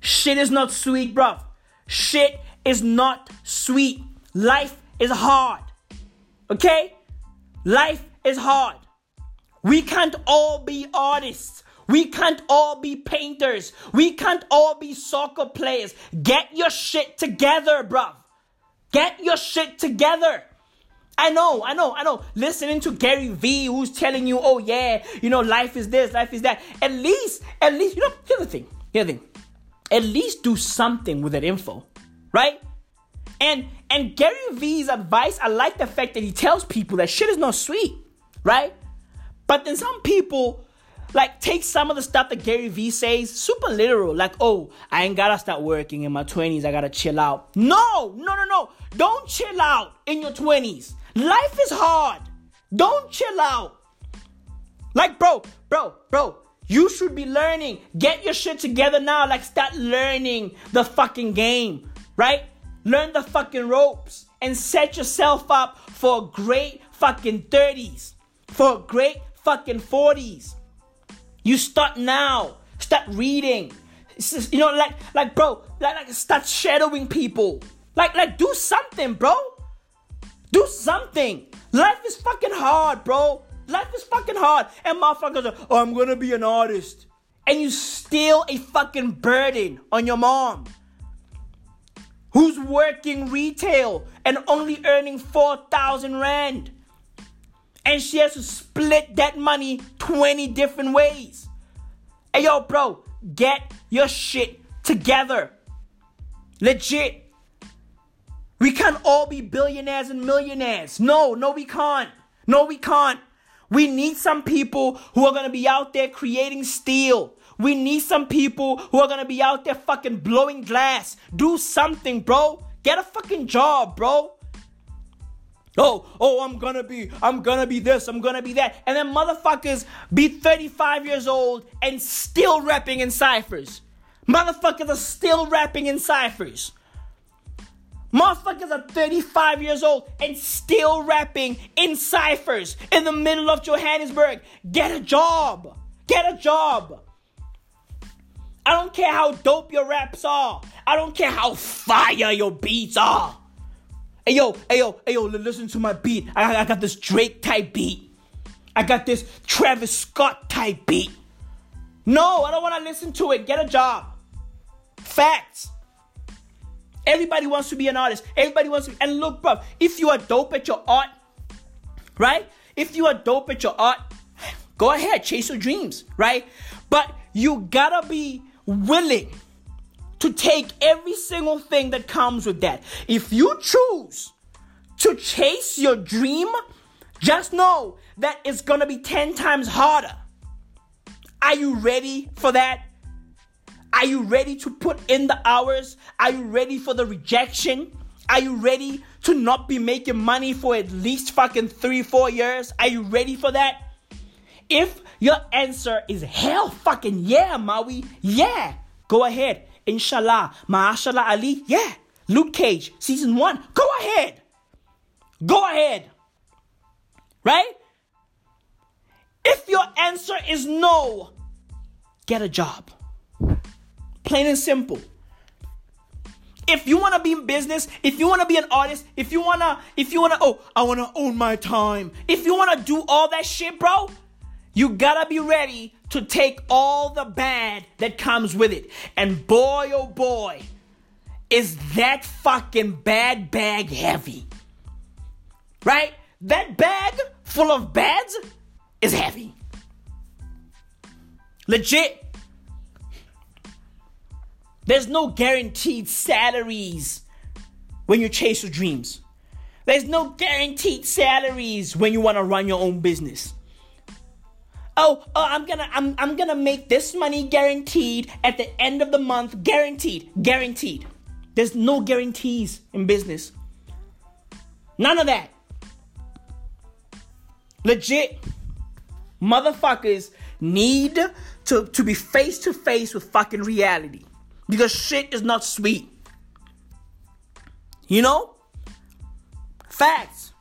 shit is not sweet, bruv. Shit is not sweet. Life is hard. Okay? Life is hard. We can't all be artists. We can't all be painters. We can't all be soccer players. Get your shit together, bruv. Get your shit together. I know, I know, I know. Listening to Gary Vee who's telling you, oh yeah, you know, life is this, life is that. At least, at least, you know, here's the thing. Here's the thing. At least do something with that info. Right? And and Gary Vee's advice, I like the fact that he tells people that shit is not sweet, right? But then some people like take some of the stuff that Gary Vee says super literal, like, oh, I ain't gotta start working in my 20s, I gotta chill out. No, no, no, no. Don't chill out in your 20s. Life is hard. Don't chill out. Like, bro, bro, bro, you should be learning. Get your shit together now. Like, start learning the fucking game, right? Learn the fucking ropes and set yourself up for a great fucking 30s, for a great fucking 40s. You start now. Start reading. Just, you know, like, like, bro, like, like, start shadowing people. Like, like, do something, bro. Do something. Life is fucking hard, bro. Life is fucking hard. And motherfuckers are, oh, I'm gonna be an artist. And you steal a fucking burden on your mom who's working retail and only earning 4,000 Rand. And she has to split that money 20 different ways. Hey, yo, bro, get your shit together. Legit. We can't all be billionaires and millionaires. No, no, we can't. No, we can't. We need some people who are gonna be out there creating steel, we need some people who are gonna be out there fucking blowing glass. Do something, bro. Get a fucking job, bro. Oh, oh, I'm gonna be, I'm gonna be this, I'm gonna be that. And then motherfuckers be 35 years old and still rapping in ciphers. Motherfuckers are still rapping in ciphers. Motherfuckers are 35 years old and still rapping in ciphers in the middle of Johannesburg. Get a job. Get a job. I don't care how dope your raps are. I don't care how fire your beats are. Hey yo, hey yo, hey yo, listen to my beat. I, I got this Drake type beat. I got this Travis Scott type beat. No, I don't want to listen to it. Get a job. Facts. Everybody wants to be an artist. Everybody wants to. Be, and look, bro, if you are dope at your art, right? If you are dope at your art, go ahead, chase your dreams, right? But you gotta be willing to take every single thing that comes with that. If you choose to chase your dream, just know that it's gonna be 10 times harder. Are you ready for that? Are you ready to put in the hours? Are you ready for the rejection? Are you ready to not be making money for at least fucking three, four years? Are you ready for that? If your answer is hell fucking yeah, Maui, yeah, Go ahead. Inshallah. Maashallah Ali. Yeah. Luke Cage, season one. Go ahead. Go ahead. Right? If your answer is no, get a job. Plain and simple. If you want to be in business, if you want to be an artist, if you want to, if you want to, oh, I want to own my time. If you want to do all that shit, bro, you gotta be ready to take all the bad that comes with it. And boy, oh boy, is that fucking bad bag heavy. Right? That bag full of bads is heavy. Legit. There's no guaranteed salaries when you chase your dreams. There's no guaranteed salaries when you want to run your own business oh, oh, I'm gonna, I'm, I'm gonna make this money guaranteed at the end of the month, guaranteed, guaranteed. There's no guarantees in business. None of that. Legit, motherfuckers need to, to be face to face with fucking reality because shit is not sweet. You know? Facts.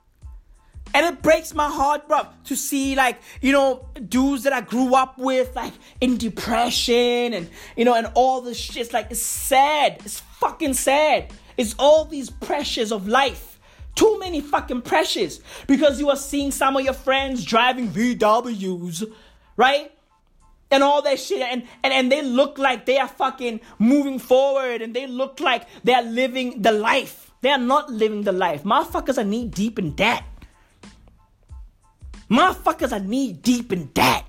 And it breaks my heart, bro, to see like, you know, dudes that I grew up with, like in depression and, you know, and all this shit. It's like, it's sad. It's fucking sad. It's all these pressures of life. Too many fucking pressures. Because you are seeing some of your friends driving VWs, right? And all that shit and, and and they look like they are fucking moving forward and they look like they are living the life they are not living the life motherfuckers are knee deep in debt Motherfuckers are knee deep in debt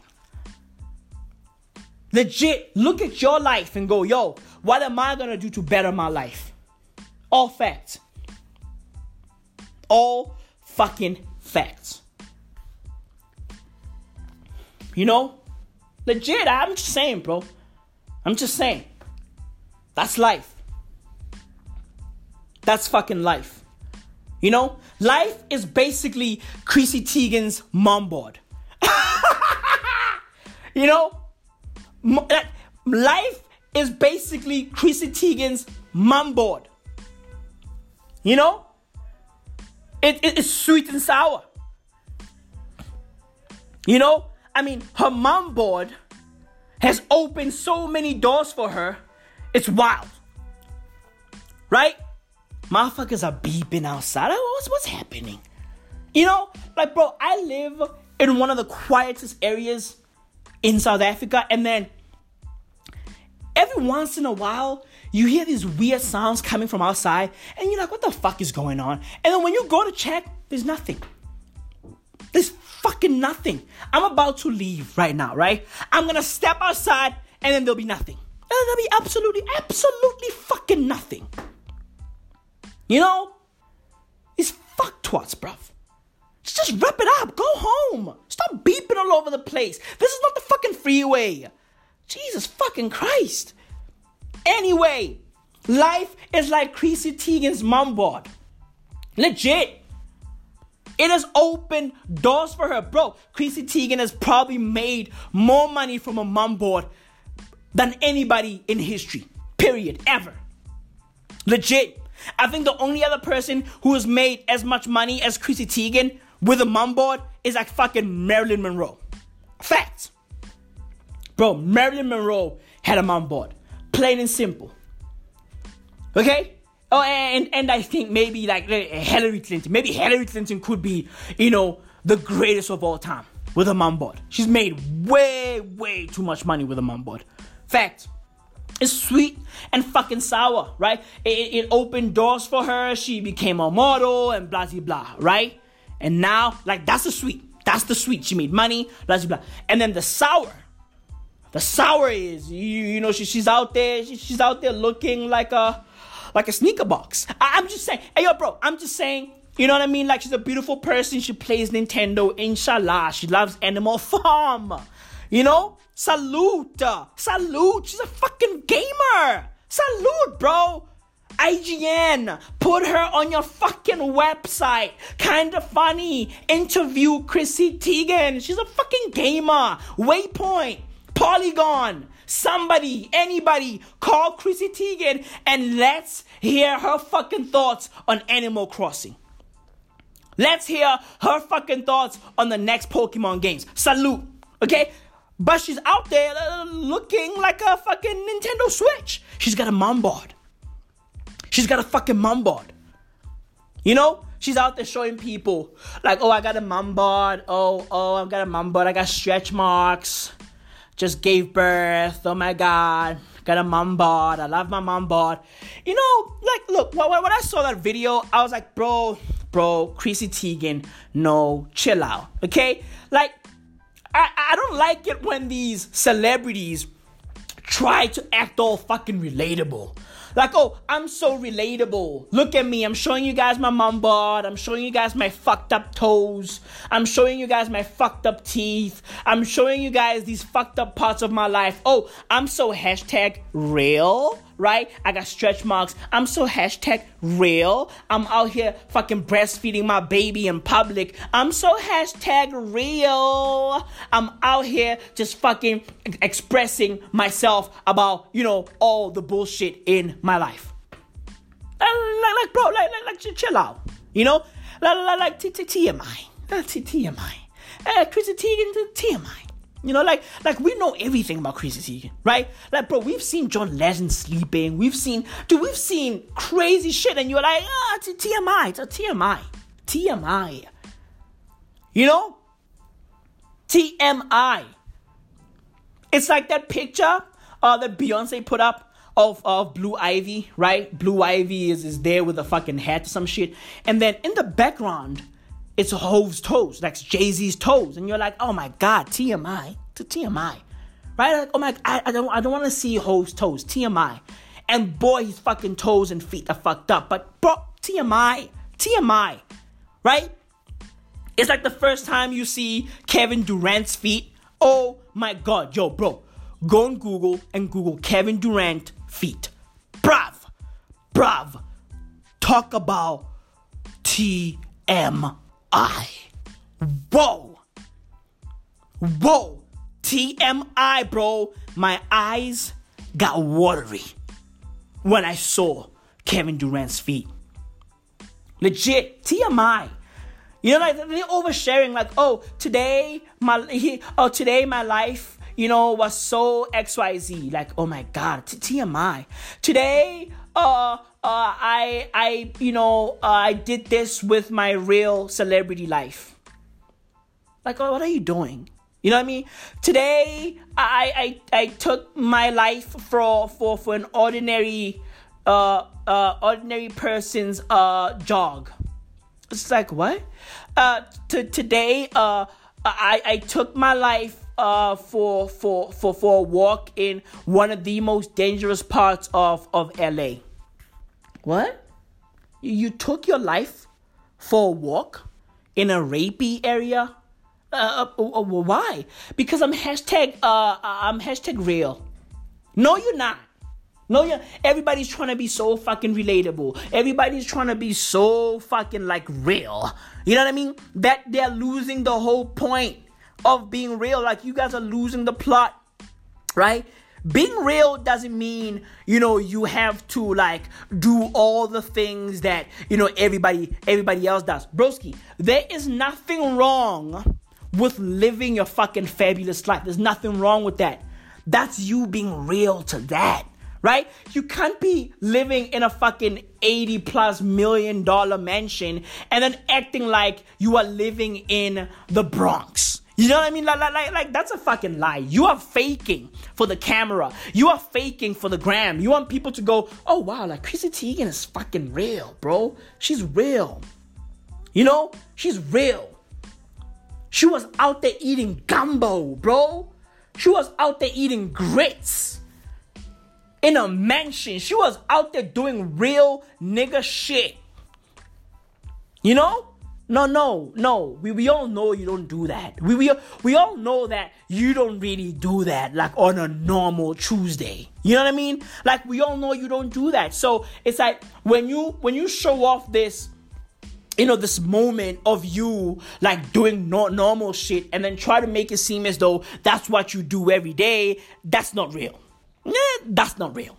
Legit, look at your life and go, yo, what am I gonna do to better my life? All facts. All fucking facts. You know? Legit, I'm just saying, bro. I'm just saying. That's life. That's fucking life. You know? Life is basically Chrissy Teigen's mom board. you know? Uh, life is basically Chrissy Teigen's mom board. You know? It, it, it's sweet and sour. You know? I mean, her mom board has opened so many doors for her. It's wild. Right? Motherfuckers are beeping outside. What's, what's happening? You know, like, bro, I live in one of the quietest areas in South Africa, and then every once in a while, you hear these weird sounds coming from outside, and you're like, what the fuck is going on? And then when you go to check, there's nothing. There's fucking nothing. I'm about to leave right now, right? I'm gonna step outside, and then there'll be nothing. And there'll be absolutely, absolutely fucking nothing. You know? It's fuck twats, bruv. Just wrap it up. Go home. Stop beeping all over the place. This is not the fucking freeway. Jesus fucking Christ. Anyway, life is like Chrissy Teigen's mom board. Legit. It has opened doors for her. Bro, Chrissy Teigen has probably made more money from a mom board than anybody in history. Period. Ever. Legit. I think the only other person who has made as much money as Chrissy Teigen with a mom board is like fucking Marilyn Monroe. Facts. Bro, Marilyn Monroe had a mom board. Plain and simple. Okay? Oh, and and I think maybe like uh, Hillary Clinton. Maybe Hillary Clinton could be, you know, the greatest of all time with a mom board. She's made way, way too much money with a mom board. Fact. It's sweet and fucking sour, right? It, it opened doors for her. She became a model and blah blah blah, right? And now, like that's the sweet. That's the sweet. She made money, blah blah blah. And then the sour the sour is you, you know she, she's out there she, she's out there looking like a like a sneaker box. I, am just saying, hey yo, bro, I'm just saying. You know what I mean? Like she's a beautiful person. She plays Nintendo. Inshallah, she loves Animal Farm. You know, salute, salute. She's a fucking gamer. Salute, bro. IGN, put her on your fucking website. Kinda funny. Interview Chrissy Teigen. She's a fucking gamer. Waypoint. Polygon, somebody, anybody, call Chrissy Teigen and let's hear her fucking thoughts on Animal Crossing. Let's hear her fucking thoughts on the next Pokemon games. Salute, okay? But she's out there looking like a fucking Nintendo Switch. She's got a mom board. She's got a fucking mom board. You know? She's out there showing people, like, oh, I got a mom board. Oh, oh, I've got a mom board. I got stretch marks just gave birth. Oh my God. Got a mom bod. I love my mom bod. You know, like, look, when, when I saw that video, I was like, bro, bro, Chrissy Teigen, no, chill out. Okay? Like, I, I don't like it when these celebrities try to act all fucking relatable. Like, oh, I'm so relatable. Look at me. I'm showing you guys my mom bod. I'm showing you guys my fucked up toes. I'm showing you guys my fucked up teeth. I'm showing you guys these fucked up parts of my life. Oh, I'm so hashtag real right? I got stretch marks. I'm so hashtag real. I'm out here fucking breastfeeding my baby in public. I'm so hashtag real. I'm out here just fucking expressing myself about, you know, all the bullshit in my life. Like, like, bro, like, like, like, chill out. You know? Like, like, like, TMI. TMI. Uh, Chrissy Teigen, TMI. You know, like like we know everything about Chrissy Teigen, right? Like, bro, we've seen John Legend sleeping. We've seen, dude, we've seen crazy shit, and you're like, ah, it's a TMI. It's a TMI. TMI. You know? TMI. It's like that picture uh, that Beyonce put up of, of Blue Ivy, right? Blue Ivy is, is there with a fucking hat or some shit. And then in the background, it's Hov's toes, like Jay Z's toes, and you're like, oh my god, TMI to TMI, right? Like, oh my, I, I don't, I don't want to see Hov's toes, TMI, and boy, his fucking toes and feet are fucked up, but bro, TMI, TMI, right? It's like the first time you see Kevin Durant's feet. Oh my god, yo, bro, go on Google and Google Kevin Durant feet, bruv, bruv. Talk about TMI. Whoa. Whoa. TMI, bro. My eyes got watery when I saw Kevin Durant's feet. Legit. TMI. You know, like they're oversharing, like, oh, today my he, oh today my life, you know, was so XYZ. Like, oh my god, TMI. Today, uh, uh, I, I, you know, uh, I did this with my real celebrity life. Like, what are you doing? You know what I mean? Today, I, I, I took my life for, for, for an ordinary, uh, uh, ordinary person's, uh, jog. It's like, what? Uh, to, today, uh, I, I took my life uh, for for for for a walk in one of the most dangerous parts of of LA. What? You took your life for a walk in a rapey area? Uh, uh, uh, why? Because I'm hashtag uh, uh I'm hashtag real. No, you're not. No, yeah. Everybody's trying to be so fucking relatable. Everybody's trying to be so fucking like real. You know what I mean? That they're losing the whole point of being real. Like you guys are losing the plot, right? being real doesn't mean you know you have to like do all the things that you know everybody everybody else does broski there is nothing wrong with living your fucking fabulous life there's nothing wrong with that that's you being real to that right you can't be living in a fucking 80 plus million dollar mansion and then acting like you are living in the bronx you know what I mean? Like, like, like, that's a fucking lie. You are faking for the camera. You are faking for the gram. You want people to go, oh wow, like Chrissy Teigen is fucking real, bro. She's real. You know, she's real. She was out there eating gumbo, bro. She was out there eating grits in a mansion. She was out there doing real nigga shit. You know? No, no, no. We, we all know you don't do that. We, we, we all know that you don't really do that like on a normal Tuesday. You know what I mean? Like we all know you don't do that. So it's like when you when you show off this you know this moment of you like doing no- normal shit and then try to make it seem as though that's what you do every day that's not real yeah, that's not real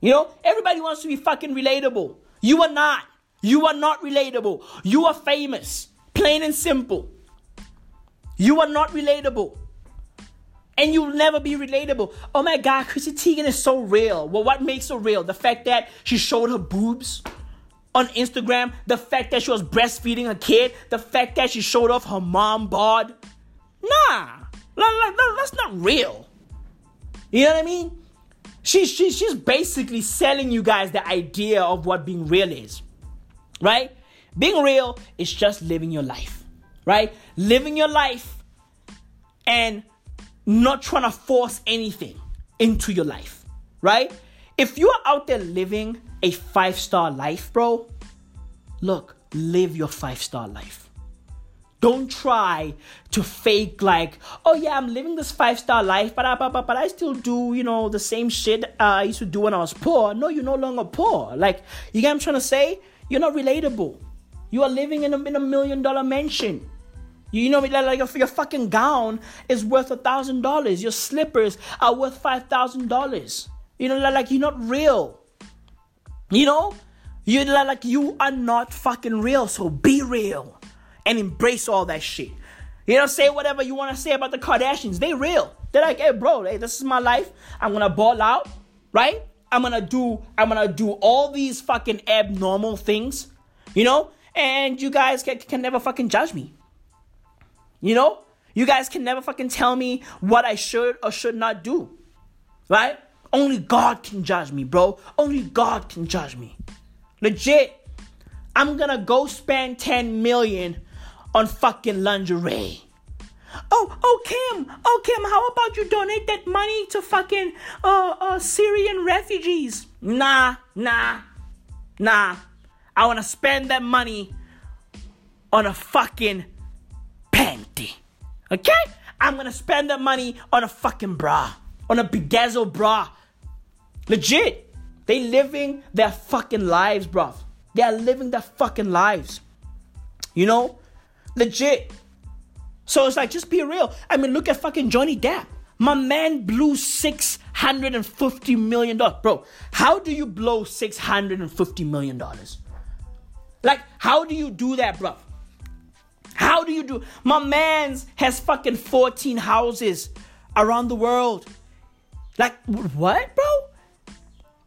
you know everybody wants to be fucking relatable you are not you are not relatable. You are famous. Plain and simple. You are not relatable. And you'll never be relatable. Oh my God, Chrissy Teigen is so real. Well, what makes her real? The fact that she showed her boobs on Instagram, the fact that she was breastfeeding a kid, the fact that she showed off her mom bod. Nah, that's not real. You know what I mean? She, she, she's basically selling you guys the idea of what being real is right? Being real is just living your life, right? Living your life and not trying to force anything into your life, right? If you are out there living a five star life, bro, look, live your five star life. Don't try to fake like, oh yeah, I'm living this five star life, but I, but, but, but I still do, you know, the same shit uh, I used to do when I was poor. No, you're no longer poor. Like, you get what I'm trying to say? You're not relatable. You are living in a, in a million dollar mansion. You know, like your, your fucking gown is worth a thousand dollars. Your slippers are worth five thousand dollars. You know, like you're not real. You know, you like you are not fucking real. So be real and embrace all that shit. You know, say whatever you want to say about the Kardashians. They real. They're like, hey, bro, hey, this is my life. I'm gonna ball out, right? I'm gonna do I'm gonna do all these fucking abnormal things, you know, and you guys can, can never fucking judge me. You know? You guys can never fucking tell me what I should or should not do. Right? Only God can judge me, bro. Only God can judge me. Legit. I'm gonna go spend 10 million on fucking lingerie. Oh, oh, Kim, oh, Kim, how about you donate that money to fucking uh, uh, Syrian refugees? Nah, nah, nah. I want to spend that money on a fucking panty. Okay? I'm gonna spend that money on a fucking bra, on a bedazzled bra. Legit. They living their fucking lives, bruv. They are living their fucking lives. You know? Legit. So it's like, just be real. I mean, look at fucking Johnny Depp. My man blew $650 million. Bro, how do you blow $650 million? Like, how do you do that, bro? How do you do? My man's has fucking 14 houses around the world. Like, what, bro?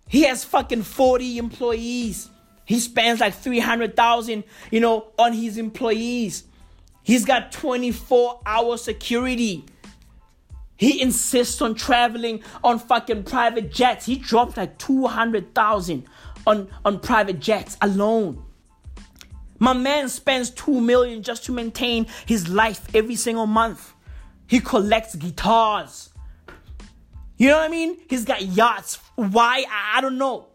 He has fucking 40 employees. He spends like 300,000, you know, on his employees. He's got 24 hour security. He insists on traveling on fucking private jets. He dropped like 200,000 on on private jets alone. My man spends 2 million just to maintain his life every single month. He collects guitars. You know what I mean? He's got yachts. Why? I don't know.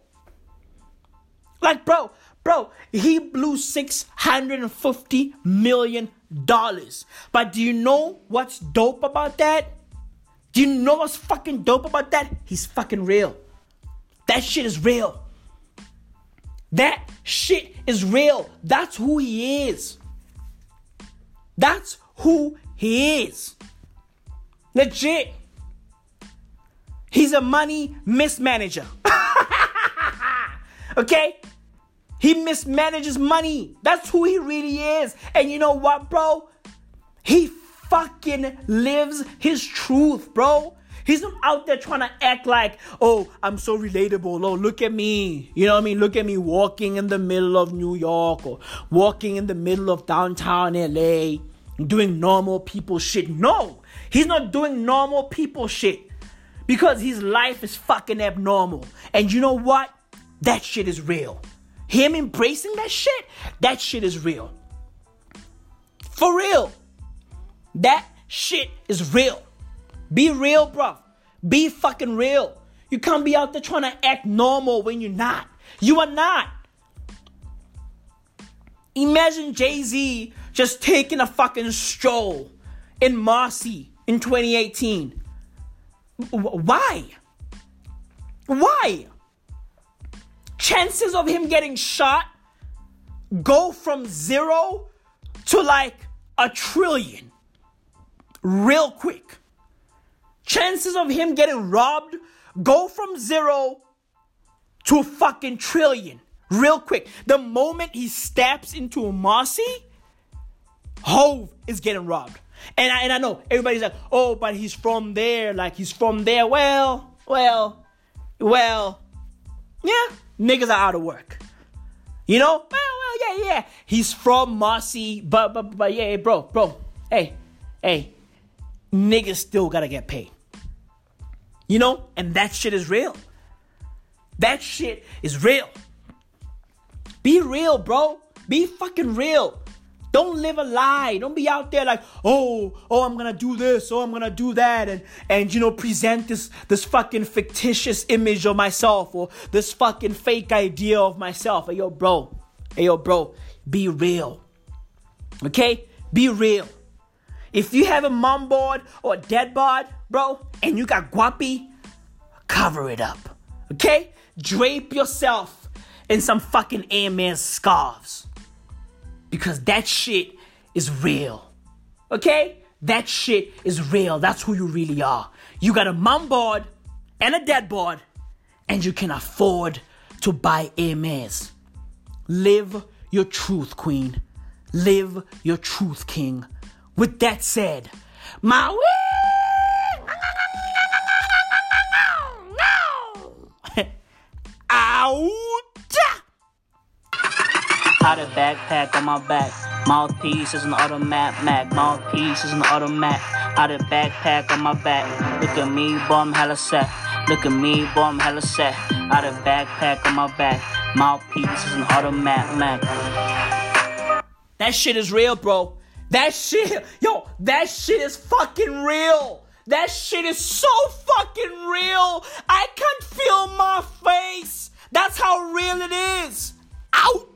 Like, bro, bro, he blew 650 million dollars. But do you know what's dope about that? Do you know what's fucking dope about that? He's fucking real. That shit is real. That shit is real. That's who he is. That's who he is. Legit. He's a money mismanager. okay? He mismanages money. That's who he really is. And you know what, bro? He fucking lives his truth, bro. He's not out there trying to act like, oh, I'm so relatable. Oh, look at me. You know what I mean? Look at me walking in the middle of New York or walking in the middle of downtown LA doing normal people shit. No, he's not doing normal people shit because his life is fucking abnormal. And you know what? That shit is real. Him embracing that shit, that shit is real. For real. That shit is real. Be real, bro. Be fucking real. You can't be out there trying to act normal when you're not. You are not. Imagine Jay Z just taking a fucking stroll in Marcy in 2018. Why? Why? Chances of him getting shot go from zero to like a trillion real quick chances of him getting robbed go from zero to a fucking trillion real quick. The moment he steps into a Marcy, Hov is getting robbed. And I, and I know everybody's like, oh, but he's from there. Like, he's from there. Well, well, well, yeah, niggas are out of work. You know? Well, well, yeah, yeah. He's from Marcy, but, but, but, yeah, bro, bro. Hey, hey, niggas still gotta get paid. You know? And that shit is real. That shit is real. Be real, bro. Be fucking real. Don't live a lie. Don't be out there like, oh, oh, I'm gonna do this, oh, I'm gonna do that, and and you know, present this this fucking fictitious image of myself or this fucking fake idea of myself. Hey yo, bro. Hey yo, bro, be real. Okay? Be real. If you have a mom board or a dad board, bro, and you got guapi, cover it up. Okay? Drape yourself in some fucking Hermès scarves. Because that shit is real. Okay? That shit is real. That's who you really are. You got a mom board and a dad board, and you can afford to buy Hermès. Live your truth, queen. Live your truth, king. With that said, my Out of backpack on my back. Mouthpiece is an automatic Mac. Mouthpiece is an automatic. Out of backpack on my back. Look at me, I'm hella set. Look at me, I'm hella set. Out of backpack on my back. Mouthpiece is an automatic Mac. That shit is real, bro. That shit, yo, that shit is fucking real. That shit is so fucking real. I can't feel my face. That's how real it is. Out.